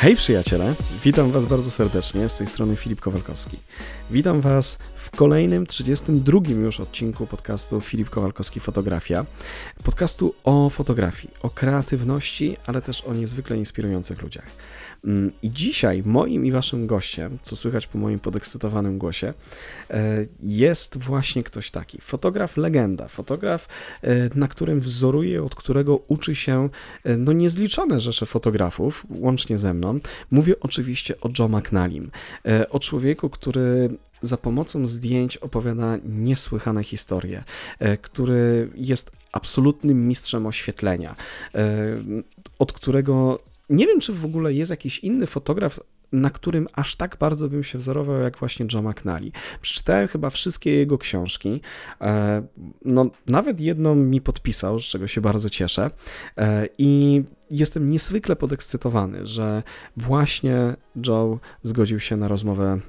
Hej przyjaciele, witam Was bardzo serdecznie, z tej strony Filip Kowalkowski. Witam Was w kolejnym, 32 już odcinku podcastu Filip Kowalkowski Fotografia. Podcastu o fotografii, o kreatywności, ale też o niezwykle inspirujących ludziach. Mm, I dzisiaj moim i waszym gościem, co słychać po moim podekscytowanym głosie, e, jest właśnie ktoś taki. Fotograf legenda, fotograf, e, na którym wzoruje, od którego uczy się e, no niezliczone rzesze fotografów, łącznie ze mną. Mówię oczywiście o Joe McNallim, o człowieku, który za pomocą zdjęć opowiada niesłychane historie, który jest absolutnym mistrzem oświetlenia, od którego nie wiem, czy w ogóle jest jakiś inny fotograf, na którym aż tak bardzo bym się wzorował jak właśnie Joe McNally. Przeczytałem chyba wszystkie jego książki. E, no, nawet jedną mi podpisał, z czego się bardzo cieszę. E, I jestem niezwykle podekscytowany, że właśnie Joe zgodził się na rozmowę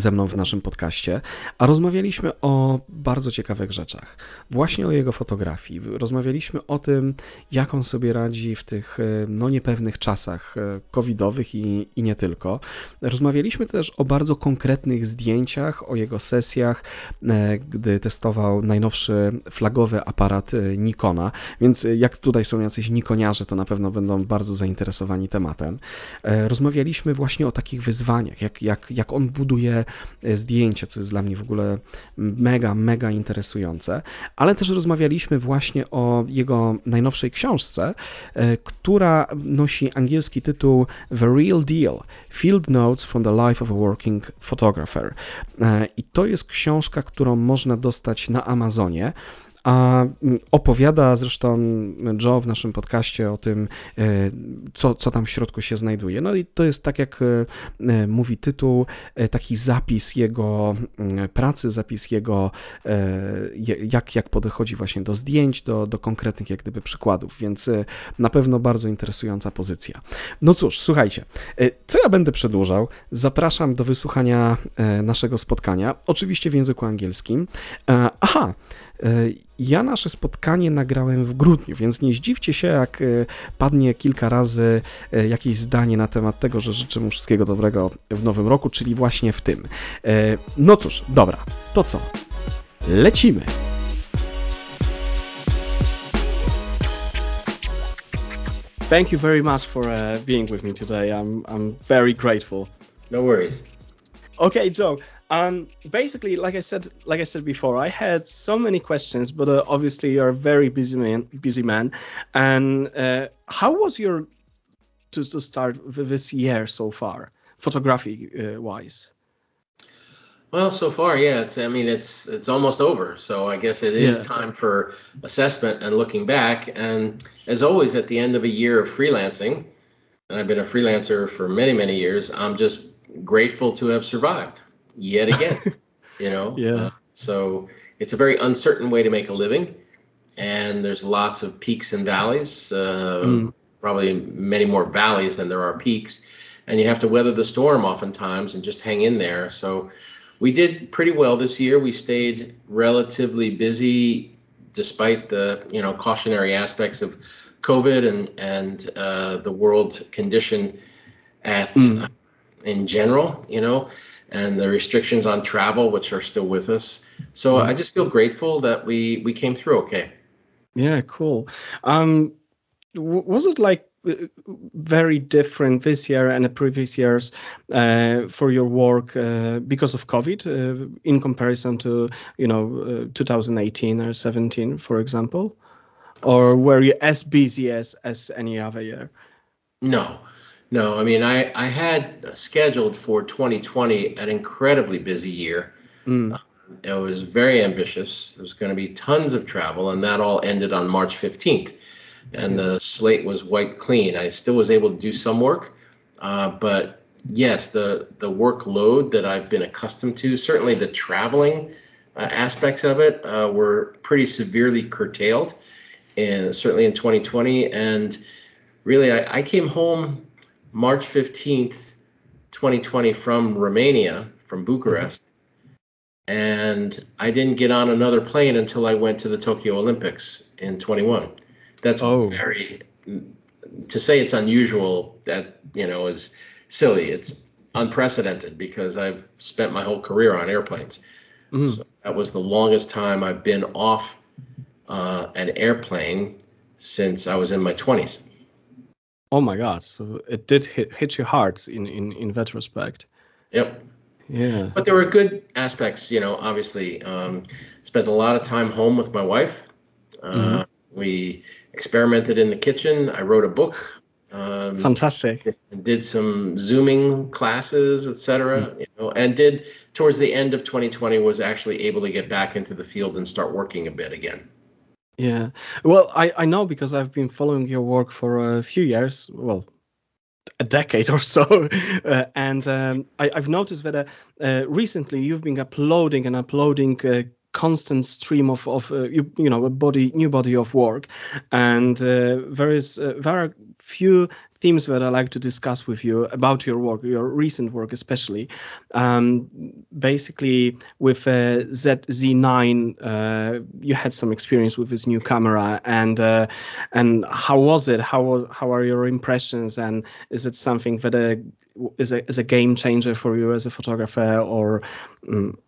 ze mną w naszym podcaście, a rozmawialiśmy o bardzo ciekawych rzeczach. Właśnie o jego fotografii. Rozmawialiśmy o tym, jak on sobie radzi w tych e, no, niepewnych czasach e, covidowych i, i nie tylko. Rozmawialiśmy też o bardzo konkretnych zdjęciach, o jego sesjach, e, gdy testował najnowszy flagowy aparat Nikona, więc jak tutaj są jacyś nikoniarze, to na pewno będą bardzo zainteresowani tematem. Rozmawialiśmy właśnie o takich wyzwaniach, jak, jak, jak on buduje E, zdjęcia, co jest dla mnie w ogóle mega, mega interesujące, ale też rozmawialiśmy właśnie o jego najnowszej książce, e, która nosi angielski tytuł The Real Deal Field Notes from the Life of a Working Photographer. E, I to jest książka, którą można dostać na Amazonie. A mm, opowiada zresztą Joe w naszym podcaście o tym, e, co, co tam w środku się znajduje. No i to jest tak, jak e, e, mówi tytuł, taki zapis jego mm, pracy, zapis jego, jak, jak podchodzi właśnie do zdjęć, do, do konkretnych jak gdyby przykładów, więc na pewno bardzo interesująca pozycja. No cóż, słuchajcie, co ja będę przedłużał? Zapraszam do wysłuchania naszego spotkania, oczywiście w języku angielskim. Aha, ja nasze spotkanie nagrałem w grudniu, więc nie zdziwcie się, jak e, padnie kilka razy e, jakieś zdanie na temat tego, że życzę mu wszystkiego dobrego w nowym roku, czyli właśnie w tym. No cóż, dobra, to co? Lecimy! Thank you very much for uh, being with me today. I'm I'm very grateful. No worries. Okay, Joe. Um, basically, like I said, like I said before, I had so many questions, but uh, obviously you're a very busy man, busy man. And uh, how was your to, to start this year so far, photography uh, wise? Well, so far, yeah. It's I mean, it's it's almost over. So I guess it is yeah. time for assessment and looking back. And as always, at the end of a year of freelancing, and I've been a freelancer for many many years, I'm just grateful to have survived yet again. you know. Yeah. Uh, so it's a very uncertain way to make a living, and there's lots of peaks and valleys. Uh, mm. Probably many more valleys than there are peaks, and you have to weather the storm oftentimes and just hang in there. So we did pretty well this year. We stayed relatively busy despite the you know cautionary aspects of COVID and and uh, the world condition at mm. in general. You know, and the restrictions on travel, which are still with us. So I just feel grateful that we we came through okay. Yeah, cool. Um, was it like uh, very different this year and the previous years uh, for your work uh, because of COVID uh, in comparison to you know uh, 2018 or 17, for example, or were you as busy as as any other year? No, no, I mean, I, I had scheduled for 2020 an incredibly busy year. Mm. it was very ambitious. There was going to be tons of travel, and that all ended on March 15th. And the slate was wiped clean. I still was able to do some work, uh, but yes, the the workload that I've been accustomed to, certainly the traveling uh, aspects of it, uh, were pretty severely curtailed, and certainly in 2020. And really, I, I came home March 15th, 2020, from Romania, from Bucharest. And I didn't get on another plane until I went to the Tokyo Olympics in 21. That's oh. very, to say it's unusual that you know is silly. It's unprecedented because I've spent my whole career on airplanes. Mm-hmm. So that was the longest time I've been off uh, an airplane since I was in my 20s. Oh my God! So it did hit, hit you hard in, in in that respect. Yep. Yeah. But there were good aspects, you know. Obviously, um, spent a lot of time home with my wife. Uh, mm-hmm. We experimented in the kitchen. I wrote a book. Um, Fantastic. Did some zooming classes, etc. Mm-hmm. You know, and did towards the end of 2020 was actually able to get back into the field and start working a bit again. Yeah. Well, I, I know because I've been following your work for a few years. Well, a decade or so. Uh, and um, I, have noticed that uh, uh, recently you've been uploading and uploading uh, constant stream of, of uh, you, you know a body new body of work and uh, there is are few themes that I like to discuss with you about your work, your recent work especially. Um, basically, with uh, ZZ9, uh, you had some experience with this new camera, and uh, and how was it? How how are your impressions? And is it something that uh, is a is a game changer for you as a photographer, or? Um,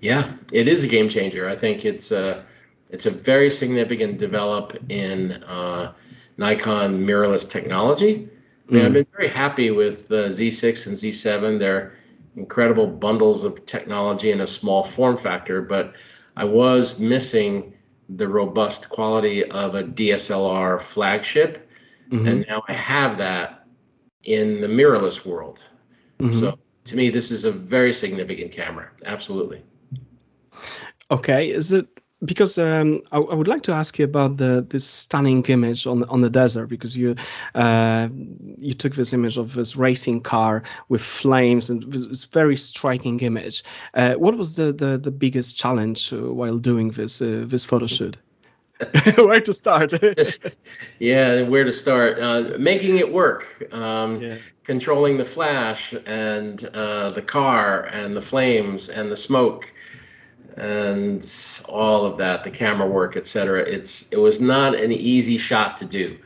yeah, it is a game changer. I think it's a it's a very significant develop in uh, Nikon mirrorless technology. Mm. I've been very happy with the Z6 and Z7. They're incredible bundles of technology in a small form factor, but I was missing the robust quality of a DSLR flagship, mm-hmm. and now I have that in the mirrorless world. Mm-hmm. So to me, this is a very significant camera. Absolutely. Okay, is it because um, I, I, would like to ask you about the this stunning image on on the desert because you uh, you took this image of this racing car with flames and this very striking image. Uh, what was the, the, the biggest challenge uh, while doing this uh, this photo shoot? where to start? yeah, where to start? Uh, making it work. Um, yeah. Controlling the flash and uh, the car and the flames and the smoke and all of that, the camera work, etc. It's it was not an easy shot to do.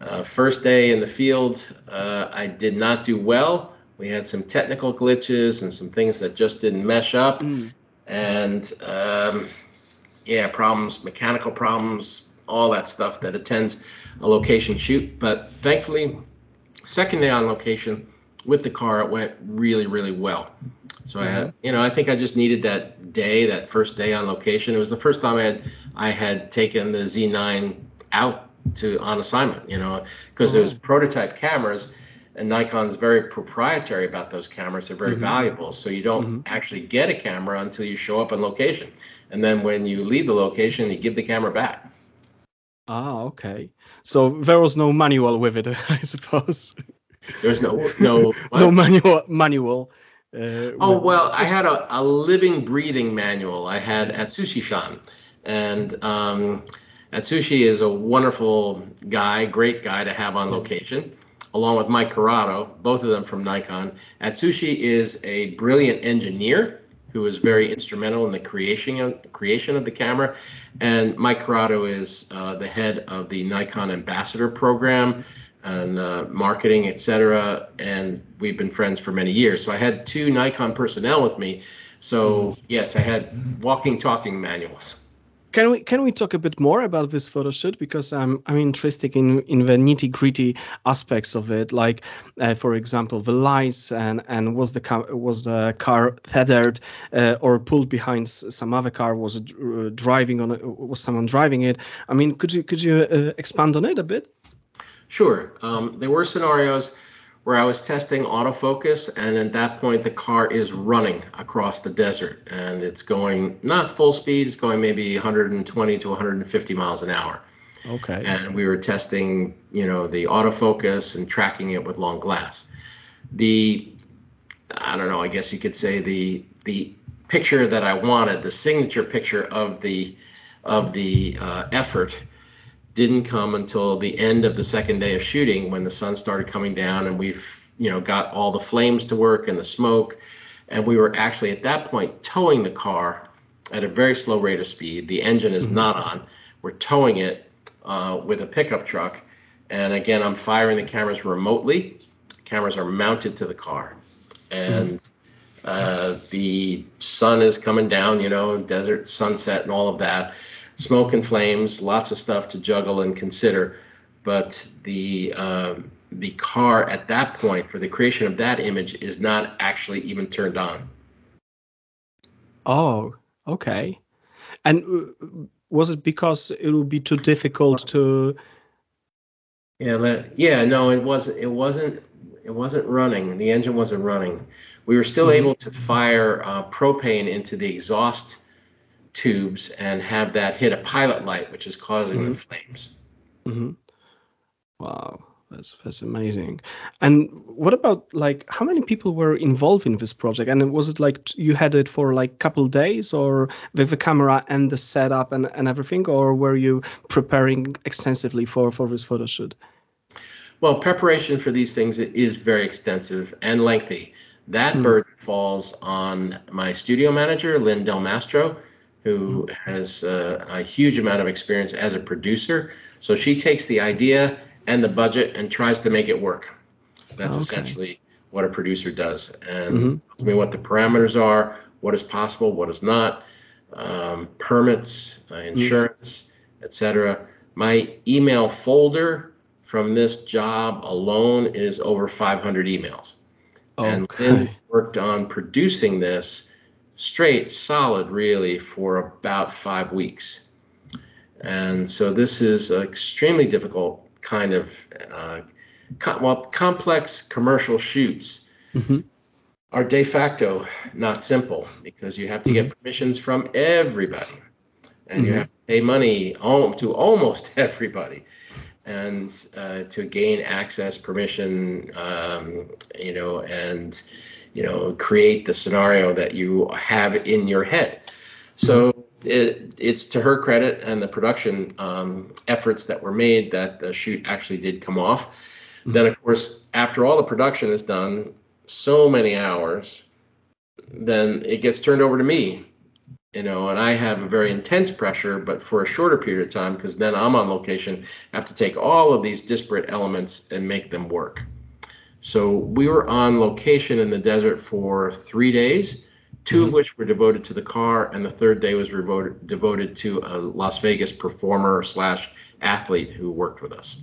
Uh, first day in the field, uh, I did not do well. We had some technical glitches and some things that just didn't mesh up, mm. and um, yeah, problems, mechanical problems, all that stuff that attends a location shoot. But thankfully, second day on location with the car, it went really, really well. So mm-hmm. I had, you know, I think I just needed that day, that first day on location. It was the first time I had I had taken the Z9 out to on assignment, you know, because mm-hmm. there's prototype cameras and Nikon's very proprietary about those cameras. They're very mm-hmm. valuable. So you don't mm-hmm. actually get a camera until you show up on location. And then when you leave the location, you give the camera back. Ah, okay. So there was no manual with it, I suppose. There's no no no manual manual. Uh, oh well, I had a, a living, breathing manual. I had Atsushi-san, and um, Atsushi is a wonderful guy, great guy to have on location, along with Mike Corrado, both of them from Nikon. Atsushi is a brilliant engineer who was very instrumental in the creation of, creation of the camera, and Mike Corrado is uh, the head of the Nikon Ambassador Program and uh, marketing, etc. And we've been friends for many years. So I had two Nikon personnel with me. So yes, I had walking, talking manuals. Can we can we talk a bit more about this photo shoot because I'm I'm interested in in the nitty gritty aspects of it, like uh, for example the lights and and was the car was the car tethered uh, or pulled behind some other car was it uh, driving on was someone driving it? I mean, could you could you uh, expand on it a bit? Sure. Um, there were scenarios where I was testing autofocus, and at that point, the car is running across the desert and it's going not full speed, it's going maybe 120 to 150 miles an hour. Okay. And we were testing, you know, the autofocus and tracking it with long glass. The, I don't know, I guess you could say the the picture that I wanted, the signature picture of the of the uh, effort didn't come until the end of the second day of shooting when the sun started coming down and we've you know got all the flames to work and the smoke and we were actually at that point towing the car at a very slow rate of speed the engine is mm-hmm. not on we're towing it uh, with a pickup truck And again, I'm firing the cameras remotely. Cameras are mounted to the car, and uh, the sun is coming down. You know, desert sunset and all of that, smoke and flames, lots of stuff to juggle and consider. But the um, the car at that point for the creation of that image is not actually even turned on. Oh, okay. And uh, was it because it would be too difficult to? Yeah, yeah, no, it wasn't. It wasn't. It wasn't running. The engine wasn't running. We were still mm-hmm. able to fire uh, propane into the exhaust tubes and have that hit a pilot light, which is causing mm-hmm. the flames. Mm-hmm. Wow. That's that's amazing. And what about like how many people were involved in this project? And was it like you had it for like a couple days, or with the camera and the setup and, and everything, or were you preparing extensively for for this photo shoot? Well, preparation for these things is very extensive and lengthy. That mm. burden falls on my studio manager, Lynn Del Mastro, who mm. has uh, a huge amount of experience as a producer. So she takes the idea and the budget and tries to make it work. That's okay. essentially what a producer does, and mm-hmm. tells me what the parameters are, what is possible, what is not, um, permits, uh, mm-hmm. insurance, mm-hmm. etc. My email folder from this job alone is over 500 emails, okay. and then worked on producing this straight, solid, really, for about five weeks. And so this is an extremely difficult kind of uh, com- well, complex commercial shoots mm-hmm. are de facto not simple because you have to get mm-hmm. permissions from everybody and mm-hmm. you have to pay money to almost everybody and uh, to gain access permission um, you know and you know create the scenario that you have in your head so it, it's to her credit and the production um, efforts that were made that the shoot actually did come off. Mm-hmm. Then, of course, after all the production is done, so many hours, then it gets turned over to me, you know, and I have a very intense pressure, but for a shorter period of time, because then I'm on location, I have to take all of these disparate elements and make them work. So we were on location in the desert for three days 2 mm-hmm. of which were devoted to the car, and the third day was devoted devoted to a Las Vegas performer slash athlete who worked with us.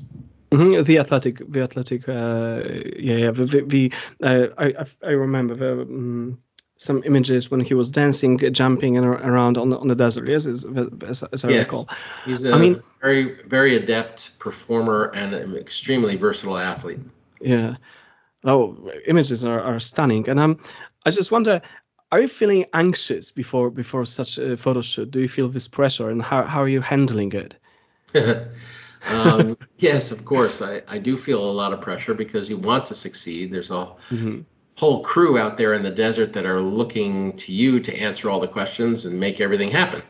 Mm-hmm. The athletic, the athletic, uh, yeah, yeah. The, the, the uh, I I remember the. Um, some images when he was dancing, jumping around on the, on the desert. Yes, as, as, as I yes. recall. He's a I mean, very very adept performer and an extremely versatile athlete. Yeah. Oh, images are, are stunning, and um, I just wonder are you feeling anxious before before such a photo shoot? Do you feel this pressure, and how, how are you handling it? um, yes, of course. I, I do feel a lot of pressure because you want to succeed. There's a mm-hmm. whole crew out there in the desert that are looking to you to answer all the questions and make everything happen.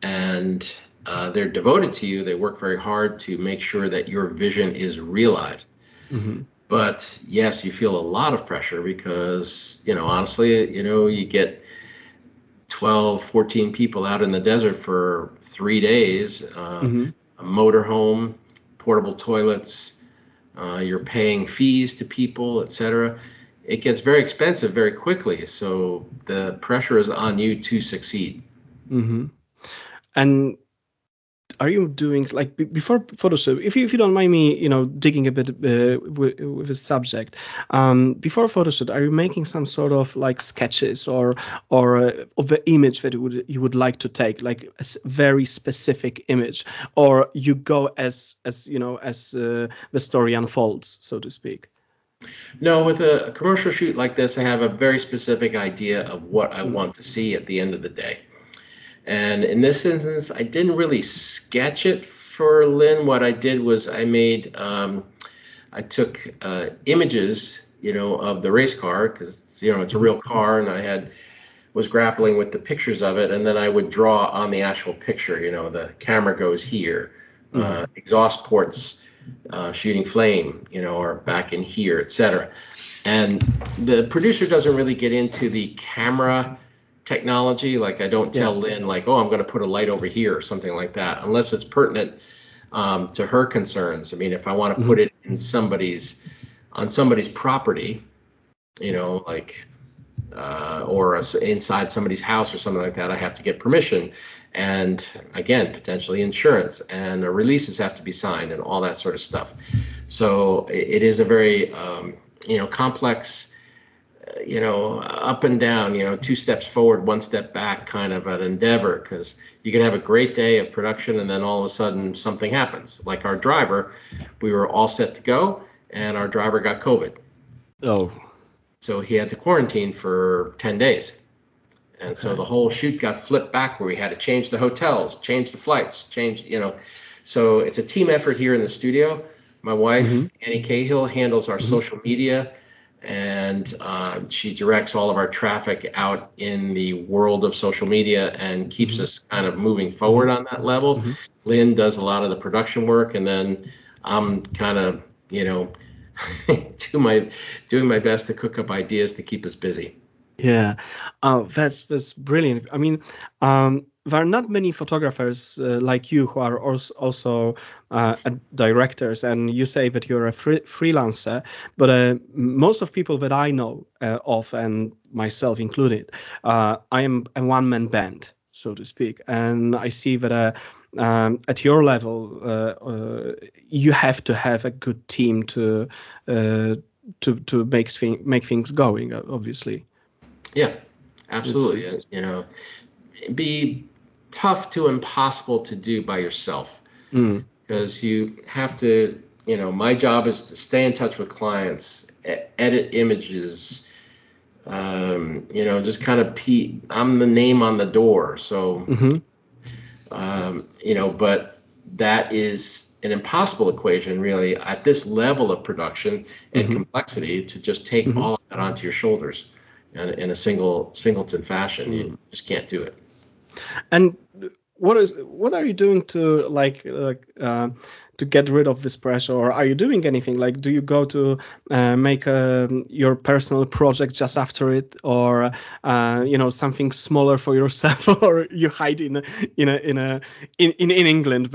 And uh, they're devoted to you. They work very hard to make sure that your vision is realized. Mm-hmm. But yes, you feel a lot of pressure because, you know, honestly, you know, you get 12, 14 people out in the desert for three days, uh, mm-hmm. a motorhome, portable toilets, uh, you're paying fees to people, etc. It gets very expensive very quickly. So the pressure is on you to succeed. Mm-hmm. And are you doing like before Photoshop? If you if you don't mind me, you know, digging a bit uh, with, with the subject, um, before Photoshop, are you making some sort of like sketches or or uh, of the image that you would you would like to take, like a very specific image, or you go as as you know as uh, the story unfolds, so to speak? No, with a commercial shoot like this, I have a very specific idea of what I want to see at the end of the day. And in this instance, I didn't really sketch it for Lynn. What I did was I made, um, I took uh, images, you know, of the race car because you know it's a real car, and I had was grappling with the pictures of it, and then I would draw on the actual picture. You know, the camera goes here, uh, mm-hmm. uh, exhaust ports uh, shooting flame, you know, or back in here, etc. And the producer doesn't really get into the camera technology. Like I don't tell yeah. Lynn like, oh, I'm going to put a light over here or something like that, unless it's pertinent um, to her concerns. I mean, if I want to put it in somebody's on somebody's property, you know, like uh, or a, inside somebody's house or something like that, I have to get permission, and again, potentially insurance, and releases have to be signed, and all that sort of stuff. So it, it is a very um, you know complex you know, up and down, you know, two steps forward, one step back kind of an endeavor because you can have a great day of production and then all of a sudden something happens. Like our driver, we were all set to go and our driver got COVID. Oh. So he had to quarantine for 10 days. And okay. so the whole shoot got flipped back where we had to change the hotels, change the flights, change, you know. So it's a team effort here in the studio. My wife, mm-hmm. Annie Cahill, handles our mm-hmm. social media and uh, she directs all of our traffic out in the world of social media and keeps mm-hmm. us kind of moving forward on that level. Mm-hmm. Lynn does a lot of the production work, and then I'm kind of, you know, do my doing my best to cook up ideas to keep us busy. Yeah, uh, that's that's brilliant. I mean, um, there are not many photographers uh, like you who are also, also uh, directors, and you say that you're a free- freelancer. But uh, most of people that I know uh, of, and myself included, uh, I am a one-man band, so to speak, and I see that. Uh, um, at your level, you have to have a good team to to to make make things going. Obviously. Yeah, absolutely. It's, it's, you know, be tough to impossible to do by yourself mm. because you have to you know my job is to stay in touch with clients edit images um, you know just kind of pe- i'm the name on the door so mm-hmm. um, you know but that is an impossible equation really at this level of production and mm-hmm. complexity to just take mm-hmm. all of that onto your shoulders in, in a single singleton fashion you mm. just can't do it and what is what are you doing to like uh, to get rid of this pressure? Or are you doing anything? Like do you go to uh, make a, um, your personal project just after it? Or uh, you know something smaller for yourself? Or you hide in a in a in a in in, in england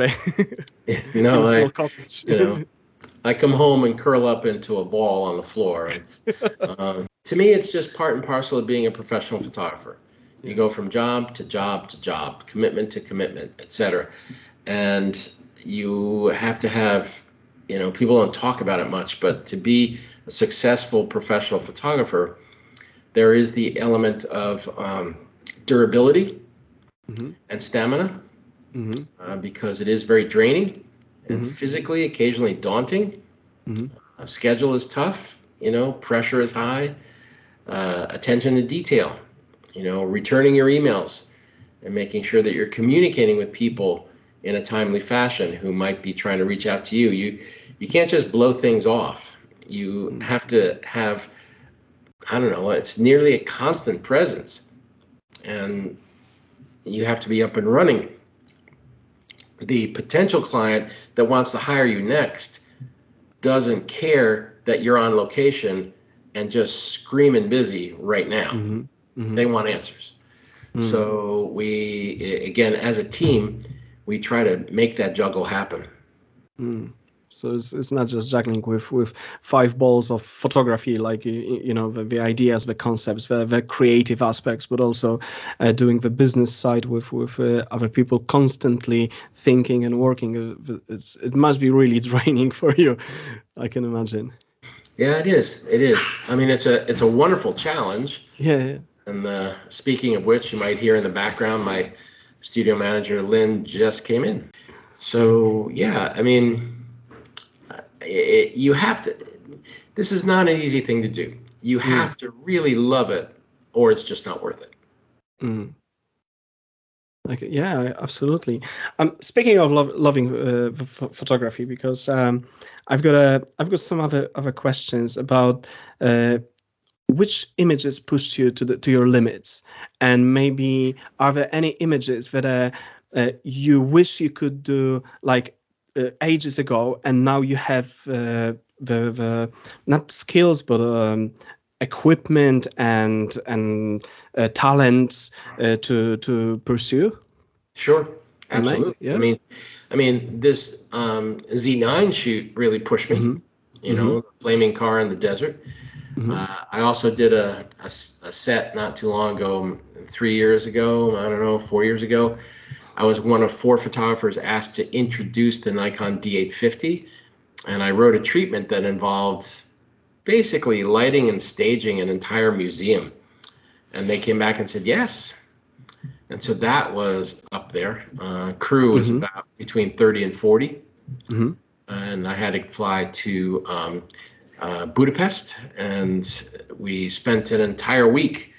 no I, cottage. you know i come home and curl up into a ball on the floor. And, um, to me it's just part and parcel of being a professional photographer you go from job to job to job, commitment to commitment, etc. And you have to have, you know, people don't talk about it much, but to be a successful professional photographer, there is the element of um, durability mm-hmm. and stamina mm-hmm. uh, because it is very draining and mm-hmm. physically occasionally daunting. Mm-hmm. Uh, schedule is tough, you know, pressure is high, uh, attention to detail you know, returning your emails and making sure that you're communicating with people in a timely fashion who might be trying to reach out to you. You you can't just blow things off. You have to have I don't know, it's nearly a constant presence. And you have to be up and running. The potential client that wants to hire you next doesn't care that you're on location and just screaming busy right now. Mm-hmm. Mm-hmm. They want answers. Mm-hmm. So we, again, as a team, we try to make that juggle happen. Mm. So it's, it's not just juggling with, with five balls of photography, like you, you know the, the ideas, the concepts, the, the creative aspects, but also uh, doing the business side with with uh, other people, constantly thinking and working. Uh, it's it must be really draining for you, I can imagine. Yeah, it is. It is. I mean, it's a it's a wonderful challenge. Yeah. yeah. And uh, speaking of which, you might hear in the background, my studio manager, Lynn, just came in. So, yeah, I mean, it, you have to, this is not an easy thing to do. You hmm. have mm. to really love it, or it's just not worth it. Mm. Okay, yeah, absolutely. Um, speaking of loving uh, photography, because um, I've got a, I've got some other other questions about uh, which images pushed you to the to your limits and maybe are there any images that uh, uh, you wish you could do like uh, ages ago and now you have uh, the the not skills but um, equipment and and uh, talents uh, to to pursue sure absolutely. Yeah. I mean, I mean, this um, Z9 shoot really pushed me. Mm-hmm. You know, mm-hmm. flaming car in the desert. Mm-hmm. Uh, I also did a, a, a, set not too long ago, three years ago, I don't know, four years ago. I was one of four photographers asked to introduce the Nikon D850, and I wrote a treatment that involved basically lighting and staging an entire museum. And they came back and said yes. And so that was up there. Uh, crew was mm-hmm. about between 30 and 40. Mm-hmm. And I had to fly to um, uh, Budapest, and we spent an entire week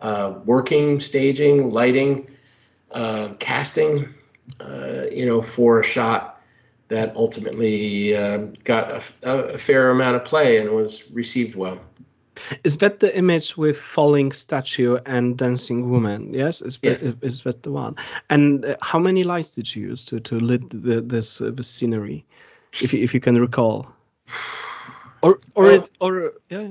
uh, working, staging, lighting, uh, casting, uh, you know, for a shot that ultimately uh, got a, a fair amount of play and was received well. Is that the image with falling statue and dancing woman? Yes, is that, yes. is that the one? And uh, how many lights did you use to to lit the, this uh, scenery, if you, if you can recall? Or or well, it or yeah.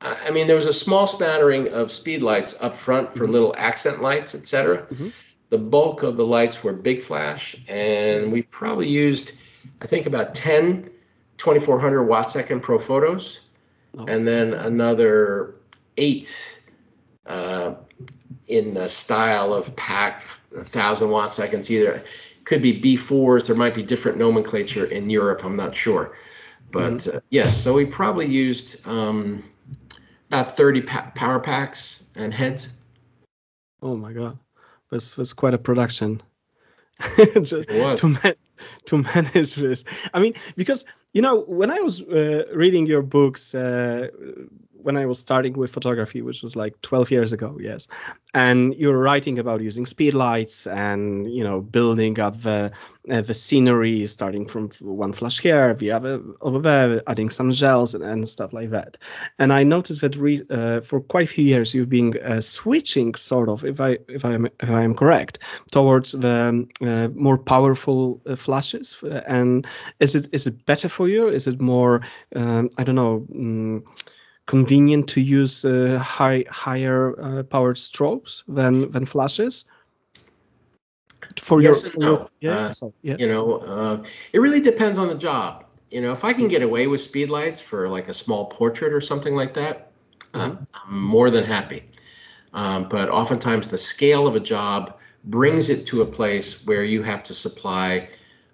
I mean, there was a small spattering of speed lights up front for mm-hmm. little accent lights, etc. Mm-hmm. The bulk of the lights were big flash, and we probably used, I think, about 10 2400 watt second Profotos oh. and then another eight uh, in the style of pack, 1,000 watt seconds either. Could be B4s. There might be different nomenclature in Europe. I'm not sure. But mm-hmm. uh, yes, so we probably used um, about 30 pa- power packs and heads. Oh my God. This was quite a production. to, to, man, to manage this. I mean, because you know, when I was uh, reading your books, uh, when I was starting with photography, which was like 12 years ago, yes, and you were writing about using speed lights and you know building up the uh, the scenery, starting from one flash here, the other over there, adding some gels and, and stuff like that. And I noticed that re- uh, for quite a few years you've been uh, switching, sort of, if I if I am if I am correct, towards the uh, more powerful uh, flashes. And is it is it better for you? Is it more um, I don't know. Um, convenient to use uh, high higher uh, powered strobes than than flashes? For yes your, for no. yeah, uh, so, yeah, you know uh, it really depends on the job. You know if i can get away with speed lights for like a small portrait or something like that mm-hmm. i'm more than happy. Um, but oftentimes the scale of a job brings it to a place where you have to supply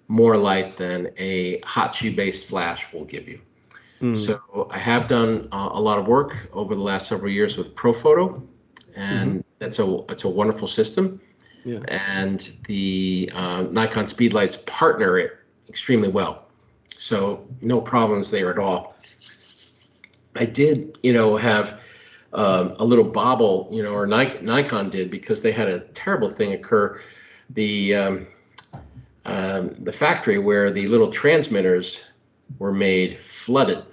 more light than a hot shoe based flash will give you Mm. So I have done uh, a lot of work over the last several years with Profoto, and mm-hmm. that's a it's a wonderful system. Yeah. And the uh, Nikon Speedlights partner it extremely well, so no problems there at all. I did, you know, have um, a little bobble, you know, or Nikon did because they had a terrible thing occur. The um, um, the factory where the little transmitters were made flooded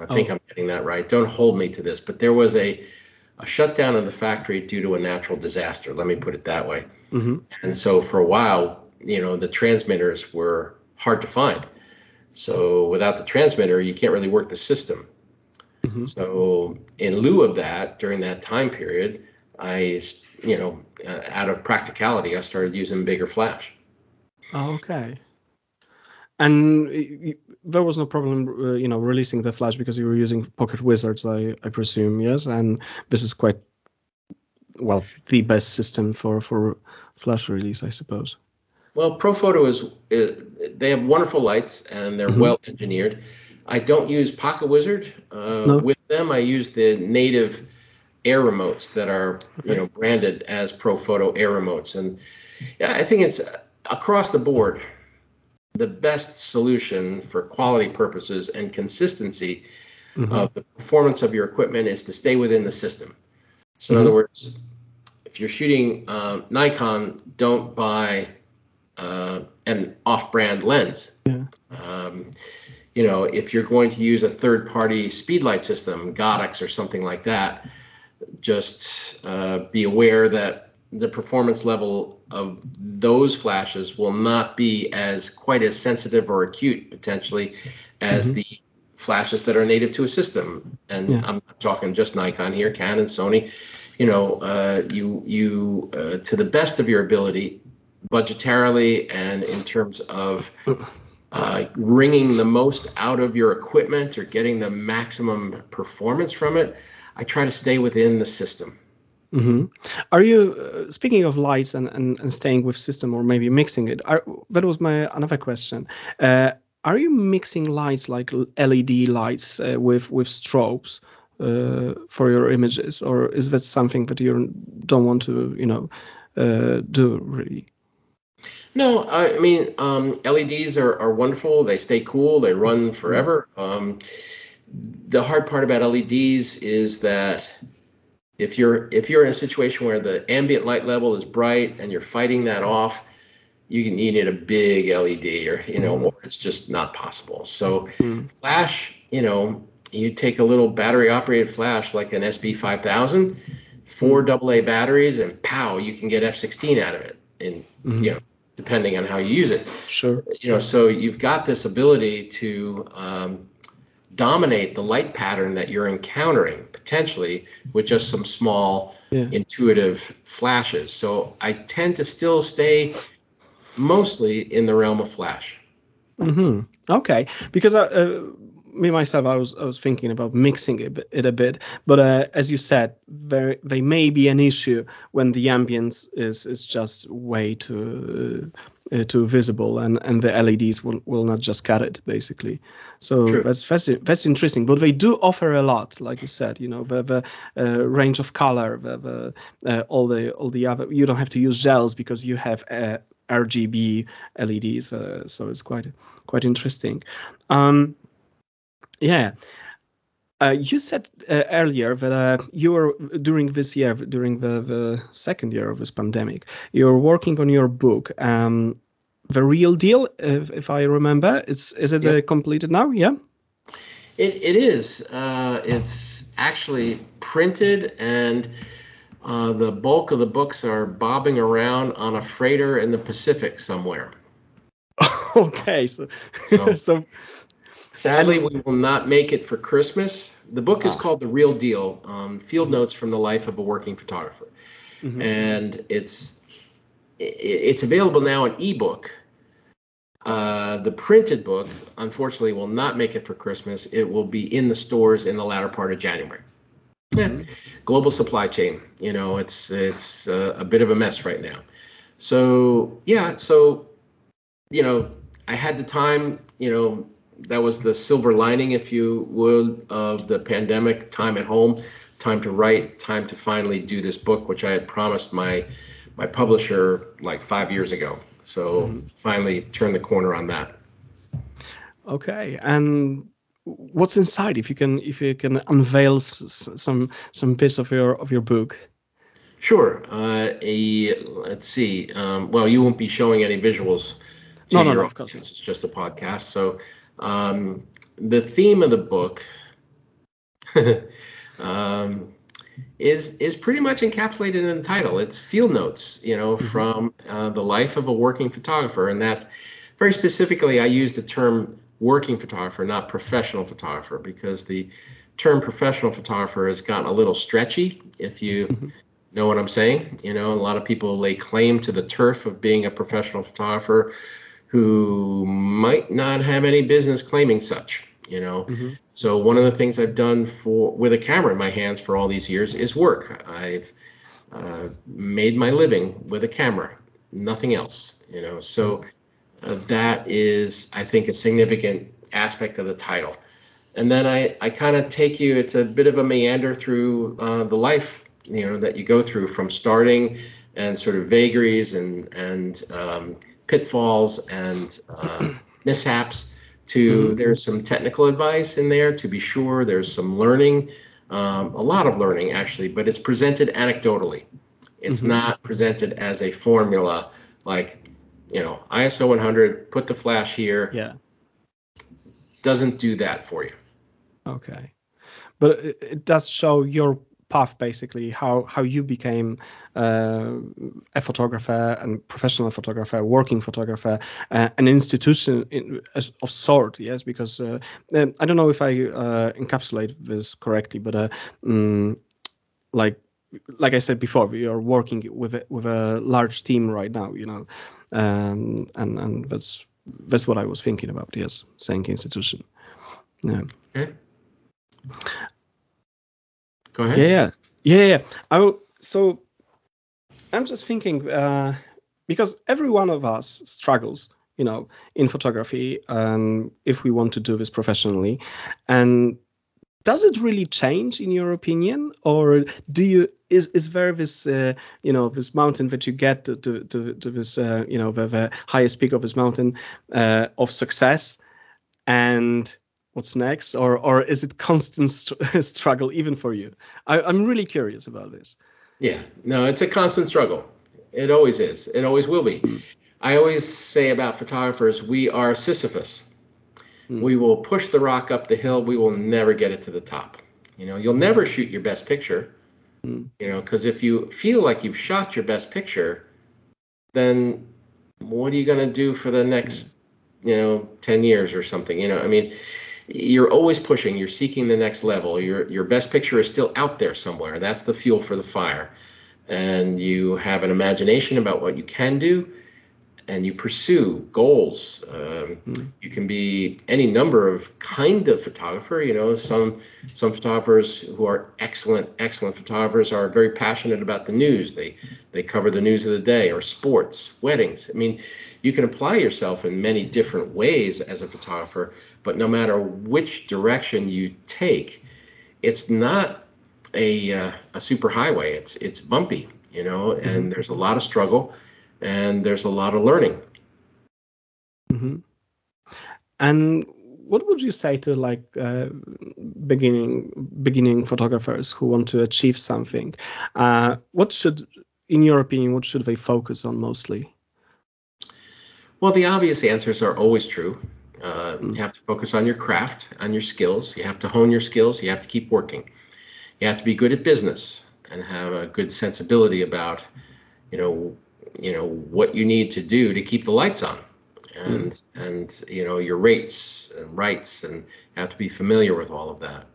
I think oh. I'm getting that right. Don't hold me to this, but there was a a shutdown of the factory due to a natural disaster. Let me put it that way. Mm-hmm. And so for a while, you know, the transmitters were hard to find. So without the transmitter, you can't really work the system. Mm-hmm. So in lieu of that, during that time period, I, you know, uh, out of practicality, I started using bigger flash. Okay and there was no problem uh, you know releasing the flash because you were using pocket wizards i i presume yes and this is quite well the best system for for flash release i suppose well profoto is, is they have wonderful lights and they're mm-hmm. well engineered i don't use pocket wizard uh, no. with them i use the native air remotes that are okay. you know branded as profoto air remotes and yeah i think it's across the board the best solution for quality purposes and consistency mm-hmm. of the performance of your equipment is to stay within the system. So, mm-hmm. in other words, if you're shooting uh, Nikon, don't buy uh, an off-brand lens. Yeah. Um, you know, if you're going to use a third-party speedlight system, Godox or something like that, just uh, be aware that the performance level of those flashes will not be as quite as sensitive or acute potentially as mm-hmm. the flashes that are native to a system. And yeah. I'm not talking just Nikon here, Canon, Sony. You know, uh, you you uh, to the best of your ability, budgetarily and in terms of uh, wringing the most out of your equipment or getting the maximum performance from it, I try to stay within the system. Mm-hmm. Are you uh, speaking of lights and, and, and staying with system or maybe mixing it? Are, that was my another question. Uh, are you mixing lights like LED lights uh, with with strobes uh, for your images, or is that something that you don't want to you know uh, do really? No, I mean um, LEDs are, are wonderful. They stay cool. They run forever. Um, the hard part about LEDs is that if you're if you're in a situation where the ambient light level is bright and you're fighting that off, you can you need a big LED or you know, mm-hmm. or it's just not possible. So mm-hmm. flash, you know, you take a little battery operated flash like an SB5000, four AA mm-hmm. batteries, and pow, you can get F16 out of it. And mm-hmm. you know, depending on how you use it. Sure. You know, so you've got this ability to um, dominate the light pattern that you're encountering potentially with just some small yeah. intuitive flashes. So I tend to still stay mostly in the realm of flash. Mm-hmm. Okay, because I, uh, me myself, I was I was thinking about mixing it, it a bit, but uh, as you said, there they may be an issue when the ambience is is just way too uh, too visible, and and the LEDs will, will not just cut it basically. So True. that's that's that's interesting. But they do offer a lot, like you said, you know, the the uh, range of color, the, the uh, all the all the other. You don't have to use gels because you have uh, RGB LEDs, uh, so it's quite quite interesting. Um, yeah. Uh, you said uh, earlier that uh, you were during this year, during the, the second year of this pandemic, you were working on your book, um, the real deal. If, if I remember, it's is it. Uh, completed now? Yeah. It it is. Uh, it's actually printed, and uh, the bulk of the books are bobbing around on a freighter in the Pacific somewhere. okay, so so, so Sadly, we will not make it for Christmas. The book is called The Real Deal um, Field Notes from the Life of a Working Photographer. Mm-hmm. And it's it's available now in ebook. Uh, the printed book, unfortunately, will not make it for Christmas. It will be in the stores in the latter part of January. Mm-hmm. Global supply chain, you know, it's it's uh, a bit of a mess right now. So yeah, so you know, I had the time, you know, that was the silver lining, if you would, of the pandemic time at home, time to write, time to finally do this book, which I had promised my my publisher like five years ago. So mm-hmm. finally turned the corner on that. Okay, and what's inside? If you can, if you can unveil s- some some bits of your of your book. Sure. Uh, a let's see. Um, well, you won't be showing any visuals. no, no, no, of course. It's just a podcast. So um, the theme of the book um, is is pretty much encapsulated in the title. It's field notes, you know, mm-hmm. from uh, the life of a working photographer, and that's very specifically. I use the term working photographer, not professional photographer, because the term professional photographer has gotten a little stretchy. If you mm-hmm. know what I'm saying, you know, a lot of people lay claim to the turf of being a professional photographer who might not have any business claiming such you know? Mm-hmm. so one of the things i've done for with a camera in my hands for all these years is work. I've uh, made my living with a camera nothing else you know? So uh, that is i think a significant aspect of the title. And then i i kind of take you it's a bit of a meander through uh, the life you know that you go through from starting and sort of vagaries and and um, pitfalls and uh, mishaps to mm-hmm. there's some technical advice in there to be sure. There's some learning um, a lot of learning actually but it's presented anecdotally. It's mm-hmm. not presented as a formula like you know iso 100 put the flash here. Yeah. Doesn't do that for you. Okay. But it does show your path basically how how you became uh, a photographer and professional photographer working photographer uh, an institution in, of sort yes because uh, um, i don't know if i uh, encapsulate this correctly but um, like like i said before we are working with a, with a large team right now you know um, and and that's that's what I was thinking about. Yes, saying institution. Yeah. Okay. Go ahead. Yeah, yeah, yeah. I so I'm just thinking uh, because every one of us struggles, you know, in photography, um, if we want to do this professionally, and does it really change in your opinion or do you is is there this uh, you know this mountain that you get to to, to, to this uh, you know the, the, highest peak of this mountain uh, of success and what's next or or is it constant st- struggle even for you I, i'm really curious about this yeah no it's a constant struggle it always is it always will be mm. i always say about photographers we are sisyphus Mm. We will push the rock up the hill. We will never get it to the top. You know, you'll never shoot your best picture. Mm. You know, because if you feel like you've shot your best picture, then what are you going to do for the next, you know, 10 years or something? You know, I mean, you're always pushing, you're seeking the next level. Your your best picture is still out there somewhere. That's the fuel for the fire. And you have an imagination about what you can do and you pursue goals. Um, mm. You can be any number of kind of photographer. You know, some some photographers who are excellent, excellent photographers are very passionate about the news. They they cover the news of the day or sports, weddings. I mean, you can apply yourself in many different ways as a photographer. But no matter which direction you take, it's not a uh, a super highway. It's it's bumpy. You know, and mm-hmm. there's a lot of struggle and there's a lot of learning. Mm-hmm. And what would you say to like uh, beginning beginning photographers who want to achieve something? Uh, what should, in your opinion, what should they focus on mostly? Well, the obvious answers are always true. Uh, mm. You have to focus on your craft, on your skills. You have to hone your skills. You have to keep working. You have to be good at business and have a good sensibility about, you know, you know what you need to do to keep the lights on. And mm. and you know your rates and rights and have to be familiar with all of that.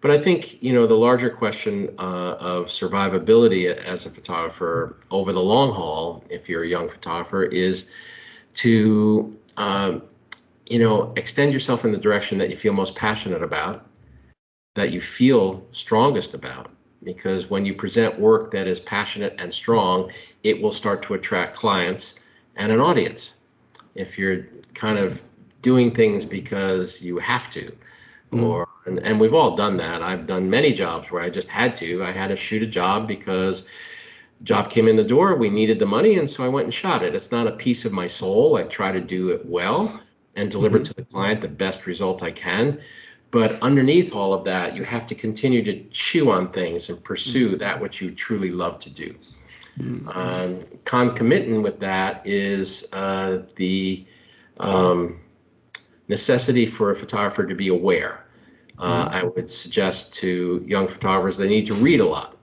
But i think you know the larger question uh, of survivability as a photographer over the long haul if you're a young photographer is to um, you know extend yourself in the direction that you feel most passionate about that you feel strongest about because when you present work that is passionate and strong, it will start to attract clients and an audience. If you're kind of doing things because you have to, mm. or and, and we've all done that. I've done many jobs where I just had to. I had to shoot a job because job came in the door, we needed the money, and so I went and shot it. It's not a piece of my soul. I try to do it well and deliver mm-hmm. to the client the best result I can. But underneath all of that, you have to continue to chew on things and pursue mm-hmm. that which you truly love to do. Mm-hmm. Um, concomitant with that is uh, the um, necessity for a photographer to be aware. Uh, mm-hmm. I would suggest to young photographers they need to read a lot,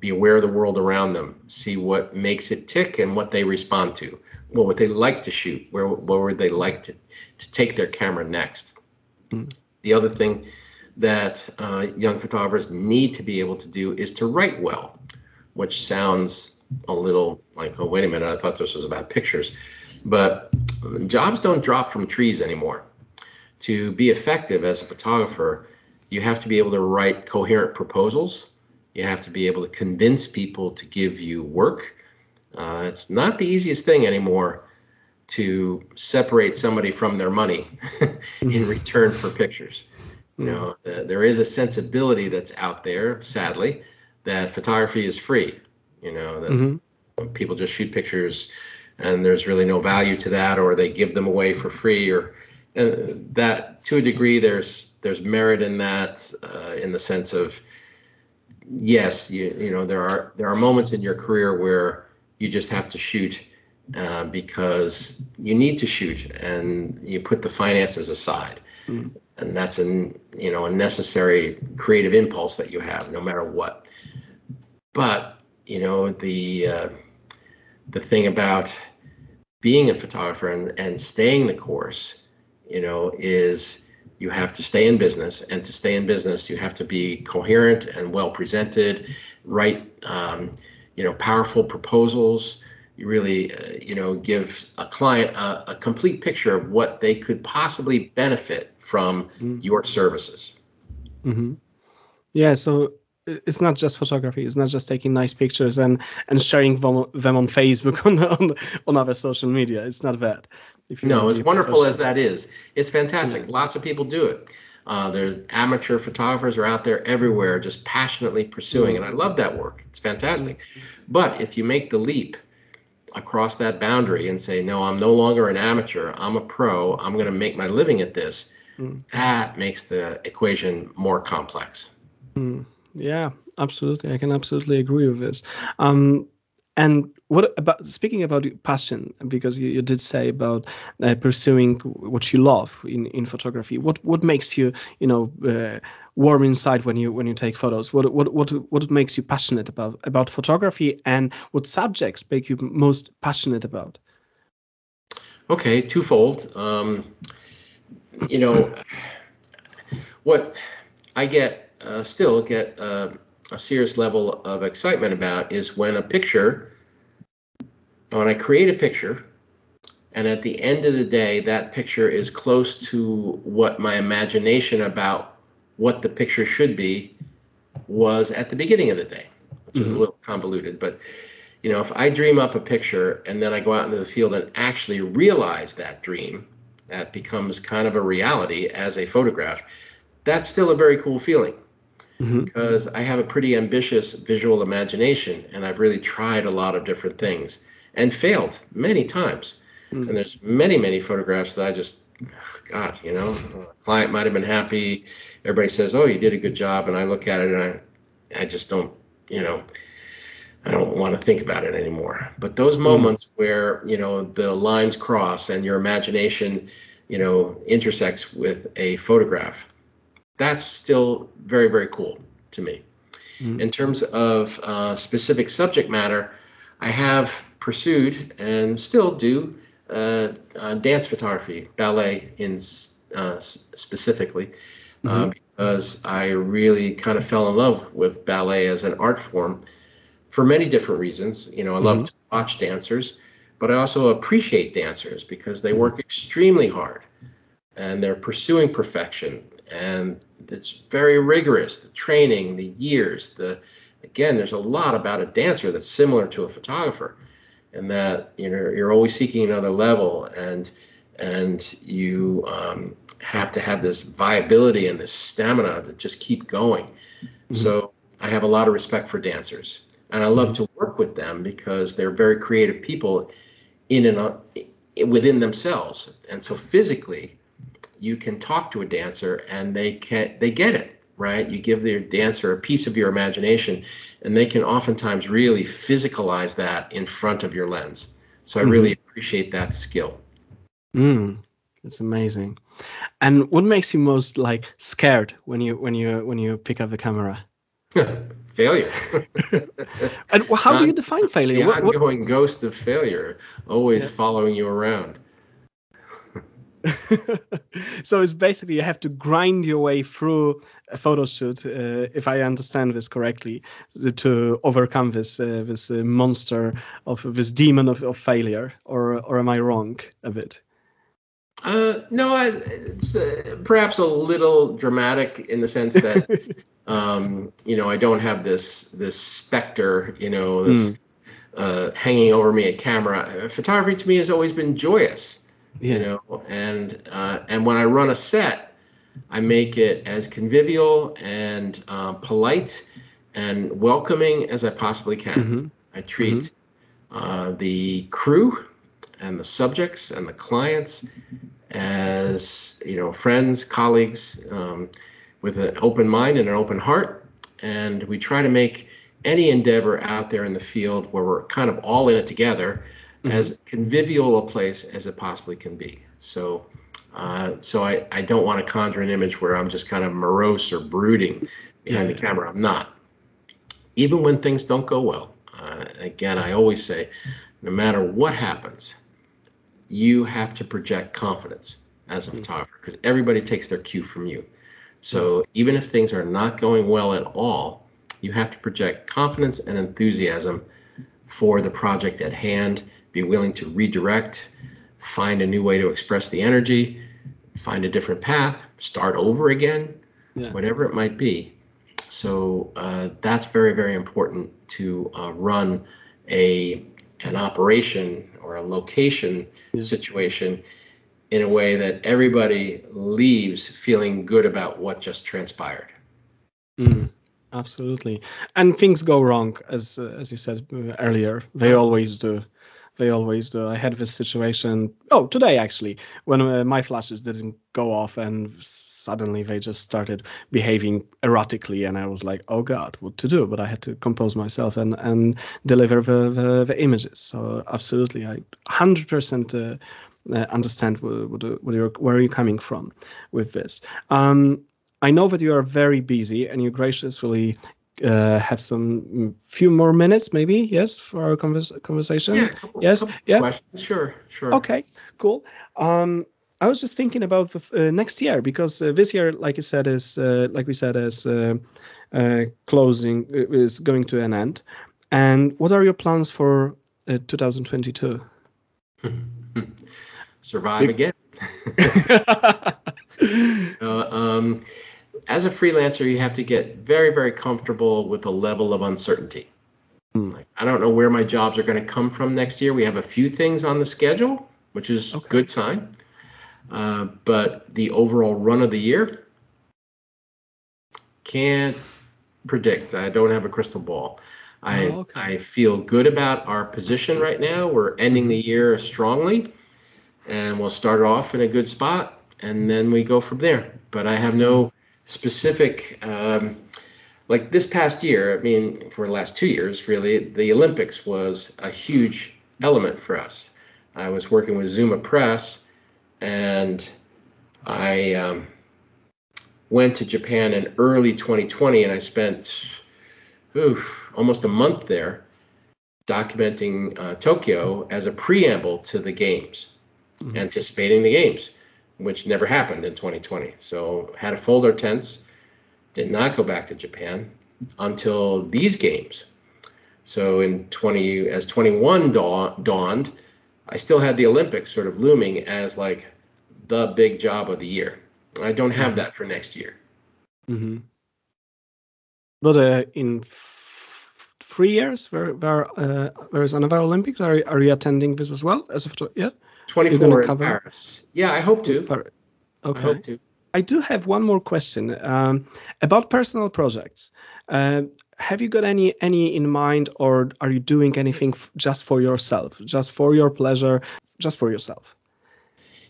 be aware of the world around them, see what makes it tick and what they respond to. What would they like to shoot? Where, where would they like to, to take their camera next? Mm-hmm. The other thing that uh, young photographers need to be able to do is to write well, which sounds a little like, oh, wait a minute, I thought this was about pictures. But jobs don't drop from trees anymore. To be effective as a photographer, you have to be able to write coherent proposals. You have to be able to convince people to give you work. Uh, it's not the easiest thing anymore to separate somebody from their money in return for pictures. You know, uh, there is a sensibility that's out there, sadly, that photography is free. You know, that mm-hmm. people just shoot pictures and there's really no value to that, or they give them away for free, or uh, that to a degree there's there's merit in that uh, in the sense of yes, you you know there are there are moments in your career where you just have to shoot uh, because you need to shoot and you put the finances aside. Mm. And that's an you know a necessary creative impulse that you have, no matter what. But you know the uh, the thing about being a photographer and, and staying the course, you know, is you have to stay in business, and to stay in business, you have to be coherent and well presented, write, um, you know, powerful proposals, really, uh, you know, give a client a, a, complete picture of what they could possibly benefit from mm-hmm. your services. Mm-hmm. Yeah. So it's not just photography. It's not just taking nice pictures and and sharing them, them on Facebook on, on on other social media. It's not that. no, as wonderful as that is, it's fantastic. Yeah. Lots of people do it. Uh, there's amateur photographers are out there everywhere, just passionately pursuing, mm-hmm. and I love that work. It's fantastic. Mm-hmm. But if you make the leap across that boundary and say, no, I'm no longer an amateur. I'm a pro. I'm going to make my living at this. Mm. That makes the equation more complex. Mm. Yeah, absolutely. I can absolutely agree with this. Um, and what about speaking about passion? Because you, you did say about uh, pursuing what you love in, in photography. What what makes you you know uh, warm inside when you when you take photos? What what what what makes you passionate about about photography? And what subjects make you most passionate about? Okay, twofold. Um, you know what I get uh, still get uh, a serious level of excitement about is when a picture, when I create a picture, and at the end of the day, that picture is close to what my imagination about what the picture should be was at the beginning of the day, which mm-hmm. is a mm-hmm. little convoluted. But you know, if I dream up a picture and then I go out into the field and actually realize that dream, that becomes kind of a reality as a photograph. That's still a very cool feeling mm-hmm. because I have a pretty ambitious visual imagination and I've really tried a lot of different things and failed many times. Mm-hmm. And there's many, many photographs that I just, God, you know, client might have been happy. Everybody says, "Oh, you did a good job," and I look at it and I, I just don't, you know, I don't want to think about it anymore. But those mm-hmm. moments where you know the lines cross and your imagination, you know, intersects with a photograph, that's still very, very cool to me. Mm-hmm. In terms of uh, specific subject matter, I have pursued and still do uh, uh, dance photography, ballet in uh, specifically, uh, mm-hmm. because I really kind of fell in love with ballet as an art form for many different reasons. You know, I love mm-hmm. to watch dancers, but I also appreciate dancers because they work extremely hard and they're pursuing perfection and it's very rigorous the training the years the again there's a lot about a dancer that's similar to a photographer and that you know you're always seeking another level and and you um, have to have this viability and this stamina to just keep going mm-hmm. so i have a lot of respect for dancers and i love mm-hmm. to work with them because they're very creative people in and uh, within themselves and so physically you can talk to a dancer and they can they get it right? You give the dancer a piece of your imagination and they can oftentimes really physicalize that in front of your lens. So i mm-hmm. really appreciate that skill. Mm, it's amazing. And what makes you most like scared when you when you when you pick up the camera? Failure. And how do you define failure? the ongoing what, ghost of failure always yeah. following you around so it's basically you have to grind your way through a photo shoot, uh, if I understand this correctly, to overcome this uh, this uh, monster of this demon of, of failure, or or am I wrong a bit? Uh, no, I, it's uh, perhaps a little dramatic in the sense that um, you know I don't have this this specter, you know, this mm. uh, hanging over me at camera. Photography to me has always been joyous. You know and uh, and when i run a set i make it as convivial and uh, polite and welcoming as i possibly can mm-hmm. i treat mm-hmm. uh, the crew and the subjects and the clients as you know friends colleagues um, with an open mind and an open heart and we try to make any endeavor out there in the field where we're kind of all in it together mm-hmm. as convivial a place as it possibly can be. So, uh, so I, I don't want to conjure an image where I'm just kind of morose or brooding behind yeah. the camera. I'm not. Even when things don't go well, uh, again, I always say, no matter what happens, you have to project confidence as a mm-hmm. photographer because everybody takes their cue from you. So mm-hmm. even if things are not going well at all, you have to project confidence and enthusiasm for the project at hand, be willing to redirect, find a new way to express the energy, find a different path, start over again, yeah. whatever it might be. So uh, that's very, very important to uh, run a an operation or a location yeah. situation in a way that everybody leaves feeling good about what just transpired. Mm, absolutely, and things go wrong, as uh, as you said uh, earlier. They always do. They always do. I had this situation. Oh, today actually, when uh, my flashes didn't go off, and suddenly they just started behaving erratically, and I was like, "Oh God, what to do?" But I had to compose myself and and deliver the the, the images. So absolutely, I hundred percent. Uh, uh understand what, what you're, where you're coming from with this. Um, I know that you are very busy and you graciously uh, have some few more minutes, maybe yes, for our convers- conversation. Yeah, couple, yes, couple yeah. Questions. Sure, sure. Okay, cool. Um, I was just thinking about the, uh, next year because uh, this year, like you said, is uh, like we said, is uh, uh, closing is going to an end. And what are your plans for 2022? Survive Big- again. um, as a freelancer, you have to get very, very comfortable with a level of uncertainty. Mm. Like, I don't know where my jobs are going to come from next year. We have a few things on the schedule, which is okay. good sign. Uh, but the overall run of the year can't predict. I don't have a crystal ball. I oh, okay. I feel good about our position right now. We're ending the year strongly, and we'll start off in a good spot, and then we go from there. But I have no specific, um, like this past year, I mean, for the last two years, really, the Olympics was a huge element for us. I was working with Zuma Press, and I um, went to Japan in early 2020, and I spent oof, almost a month there documenting uh, Tokyo as a preamble to the games, mm-hmm. anticipating the games which never happened in 2020. So had a folder tense, did not go back to Japan until these games. So in 20 as 21 dawned, I still had the Olympics sort of looming as like the big job of the year. I don't have that for next year. Mm-hmm. But uh, in f- three years, where where uh, there is another Olympics, are are you attending this as well as a photo? Yeah. 24 in? Paris. Yeah, I hope to. Par- okay. I hope to. I do have one more question um, about personal projects. Uh, have you got any any in mind, or are you doing anything f- just for yourself, just for your pleasure, just for yourself?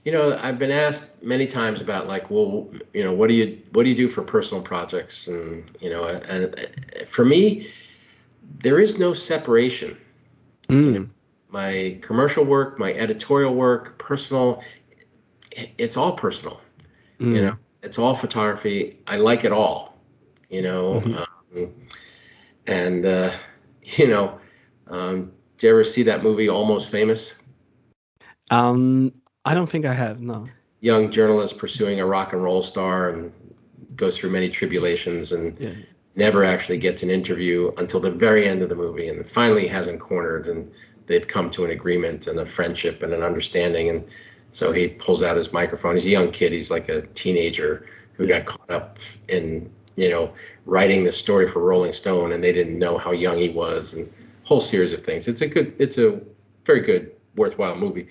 You know, I've been asked many times about like, well, you know, what do you what do you do for personal projects, and you know, and uh, for me, there is no separation. Mm. You know, my commercial work, my editorial work, personal, it's all personal. Mm. You know, it's all photography. I like it all. You know, mm-hmm. um, and uh, you know, um, did you ever see that movie Almost Famous? Um, I don't think I have. No. Young journalist pursuing a rock and roll star and goes through many tribulations and yeah. never actually gets an interview until the very end of the movie and finally has him cornered and they've come to an agreement and a friendship and an understanding. And so he pulls out his microphone. He's a young kid. He's like a teenager who got caught up in, you know, writing the story for Rolling Stone and they didn't know how young he was and whole series of things. It's a good, it's a very good, worthwhile movie.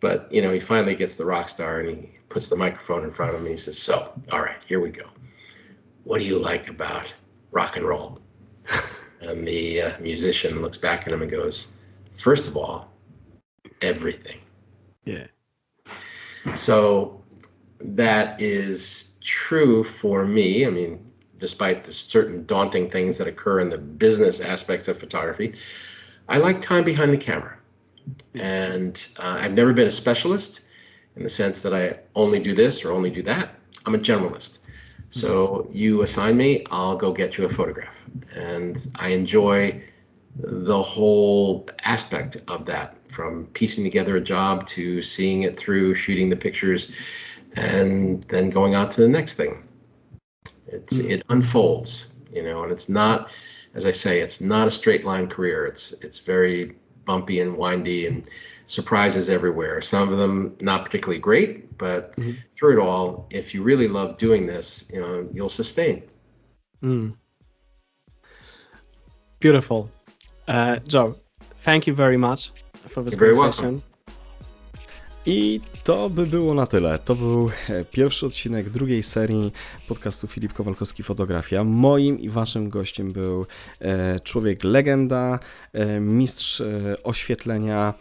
But, you know, he finally gets the rock star and he puts the microphone in front of him and he says, so, all right, here we go. What do you like about rock and roll? and the uh, musician looks back at him and goes, First of all, everything. Yeah. So that is true for me. I mean, despite the certain daunting things that occur in the business aspects of photography, I like time behind the camera. And uh, I've never been a specialist in the sense that I only do this or only do that. I'm a generalist. So you assign me, I'll go get you a photograph. And I enjoy the whole aspect of that from piecing together a job to seeing it through shooting the pictures and then going on to the next thing it's mm-hmm. it unfolds you know and it's not as I say, it's not a straight line career. It's it's very bumpy and windy and surprises everywhere. Some of them not particularly great, but mm-hmm. through it all, if you really love doing this, you know, you'll sustain. Mm. Beautiful. Uh, Joe, thank you very much for this You're conversation. I to by było na tyle. To był e, pierwszy odcinek drugiej serii podcastu Filip Kowalkowski Fotografia. Moim i waszym gościem był e, człowiek legenda, mistrz oświetlenia,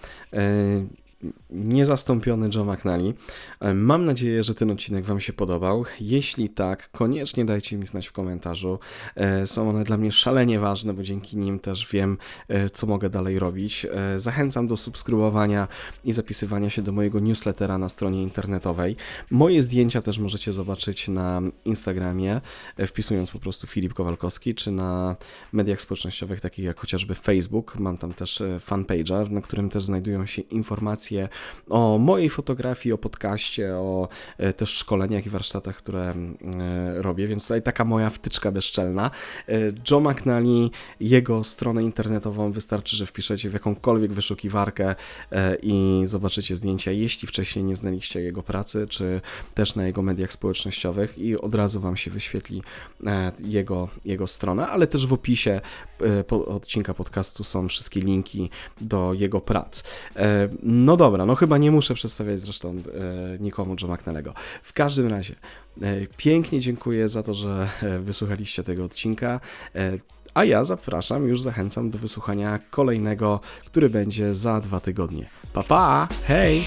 niezastąpiony Joe McNally. E, mam nadzieję, że ten odcinek Wam się podobał. Jeśli tak, koniecznie dajcie mi znać w komentarzu. E, są one dla mnie szalenie ważne, bo dzięki nim też wiem, e, co mogę dalej robić. Zachęcam do subskrybowania i zapisywania się do mojego newslettera na stronie internetowej. Moje zdjęcia też możecie zobaczyć na Instagramie, wpisując po prostu Filip Kowalkowski, czy na mediach społecznościowych, takich jak chociażby Facebook. Mam tam też fanpage'a, na którym też znajdują się informacje informacje o mojej fotografii, o podcaście, o e, też szkoleniach i warsztatach, które e, robię, więc tutaj taka moja wtyczka bezczelna. E, Joe McNally, jego stronę internetową wystarczy, że wpiszecie w jakąkolwiek wyszukiwarkę i zobaczycie zdjęcia, jeśli wcześniej nie znaliście jego pracy, czy też na jego mediach społecznościowych i od razu Wam się wyświetli jego, jego strona, ale też w opisie odcinka podcastu są wszystkie linki do jego prac. No dobra, no chyba nie muszę przedstawiać zresztą e, nikomu Joe McNellego. W każdym razie e, pięknie dziękuję za to, że e, wysłuchaliście tego odcinka. E, a ja zapraszam, już zachęcam do wysłuchania kolejnego, który będzie za dwa tygodnie. Pa pa! Hej!